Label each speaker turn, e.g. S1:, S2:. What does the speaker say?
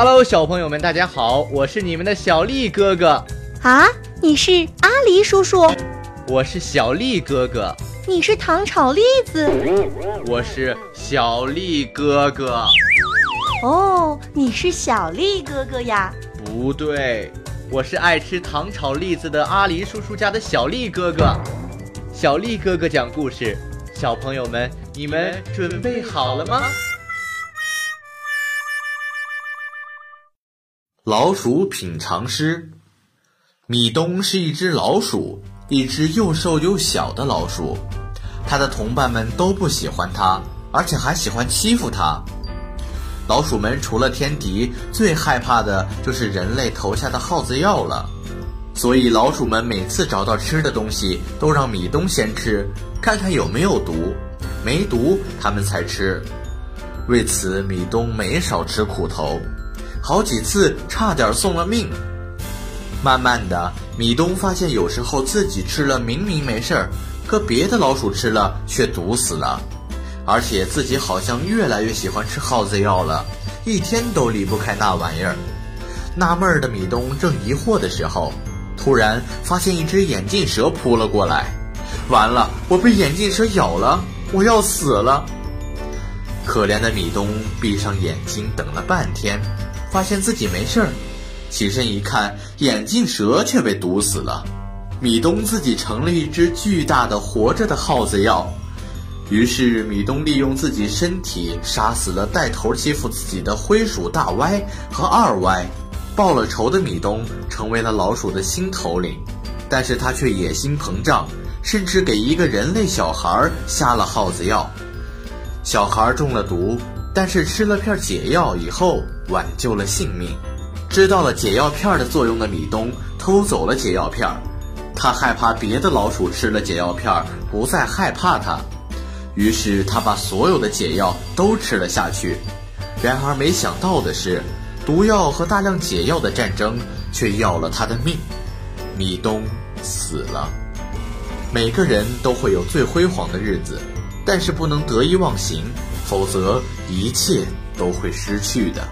S1: Hello，小朋友们，大家好，我是你们的小丽哥哥。
S2: 啊，你是阿狸叔叔，
S1: 我是小丽哥哥。
S2: 你是糖炒栗子，
S1: 我是小丽哥哥。
S2: 哦，你是小丽哥哥呀？
S1: 不对，我是爱吃糖炒栗子的阿狸叔叔家的小丽哥哥。小丽哥哥讲故事，小朋友们，你们准备好了吗？
S3: 老鼠品尝师，米东是一只老鼠，一只又瘦又小的老鼠。它的同伴们都不喜欢它，而且还喜欢欺负它。老鼠们除了天敌，最害怕的就是人类投下的耗子药了。所以，老鼠们每次找到吃的东西，都让米东先吃，看看有没有毒。没毒，他们才吃。为此，米东没少吃苦头，好几次差点送了命。慢慢的，米东发现，有时候自己吃了明明没事儿。可别的老鼠吃了却毒死了，而且自己好像越来越喜欢吃耗子药了，一天都离不开那玩意儿。纳闷儿的米东正疑惑的时候，突然发现一只眼镜蛇扑了过来，完了，我被眼镜蛇咬了，我要死了。可怜的米东闭上眼睛等了半天，发现自己没事儿，起身一看，眼镜蛇却被毒死了。米东自己成了一只巨大的活着的耗子药，于是米东利用自己身体杀死了带头欺负自己的灰鼠大歪和二歪，报了仇的米东成为了老鼠的新头领，但是他却野心膨胀，甚至给一个人类小孩下了耗子药，小孩中了毒，但是吃了片解药以后挽救了性命，知道了解药片的作用的米东偷走了解药片。他害怕别的老鼠吃了解药片不再害怕他，于是他把所有的解药都吃了下去。然而没想到的是，毒药和大量解药的战争却要了他的命。米东死了。每个人都会有最辉煌的日子，但是不能得意忘形，否则一切都会失去的。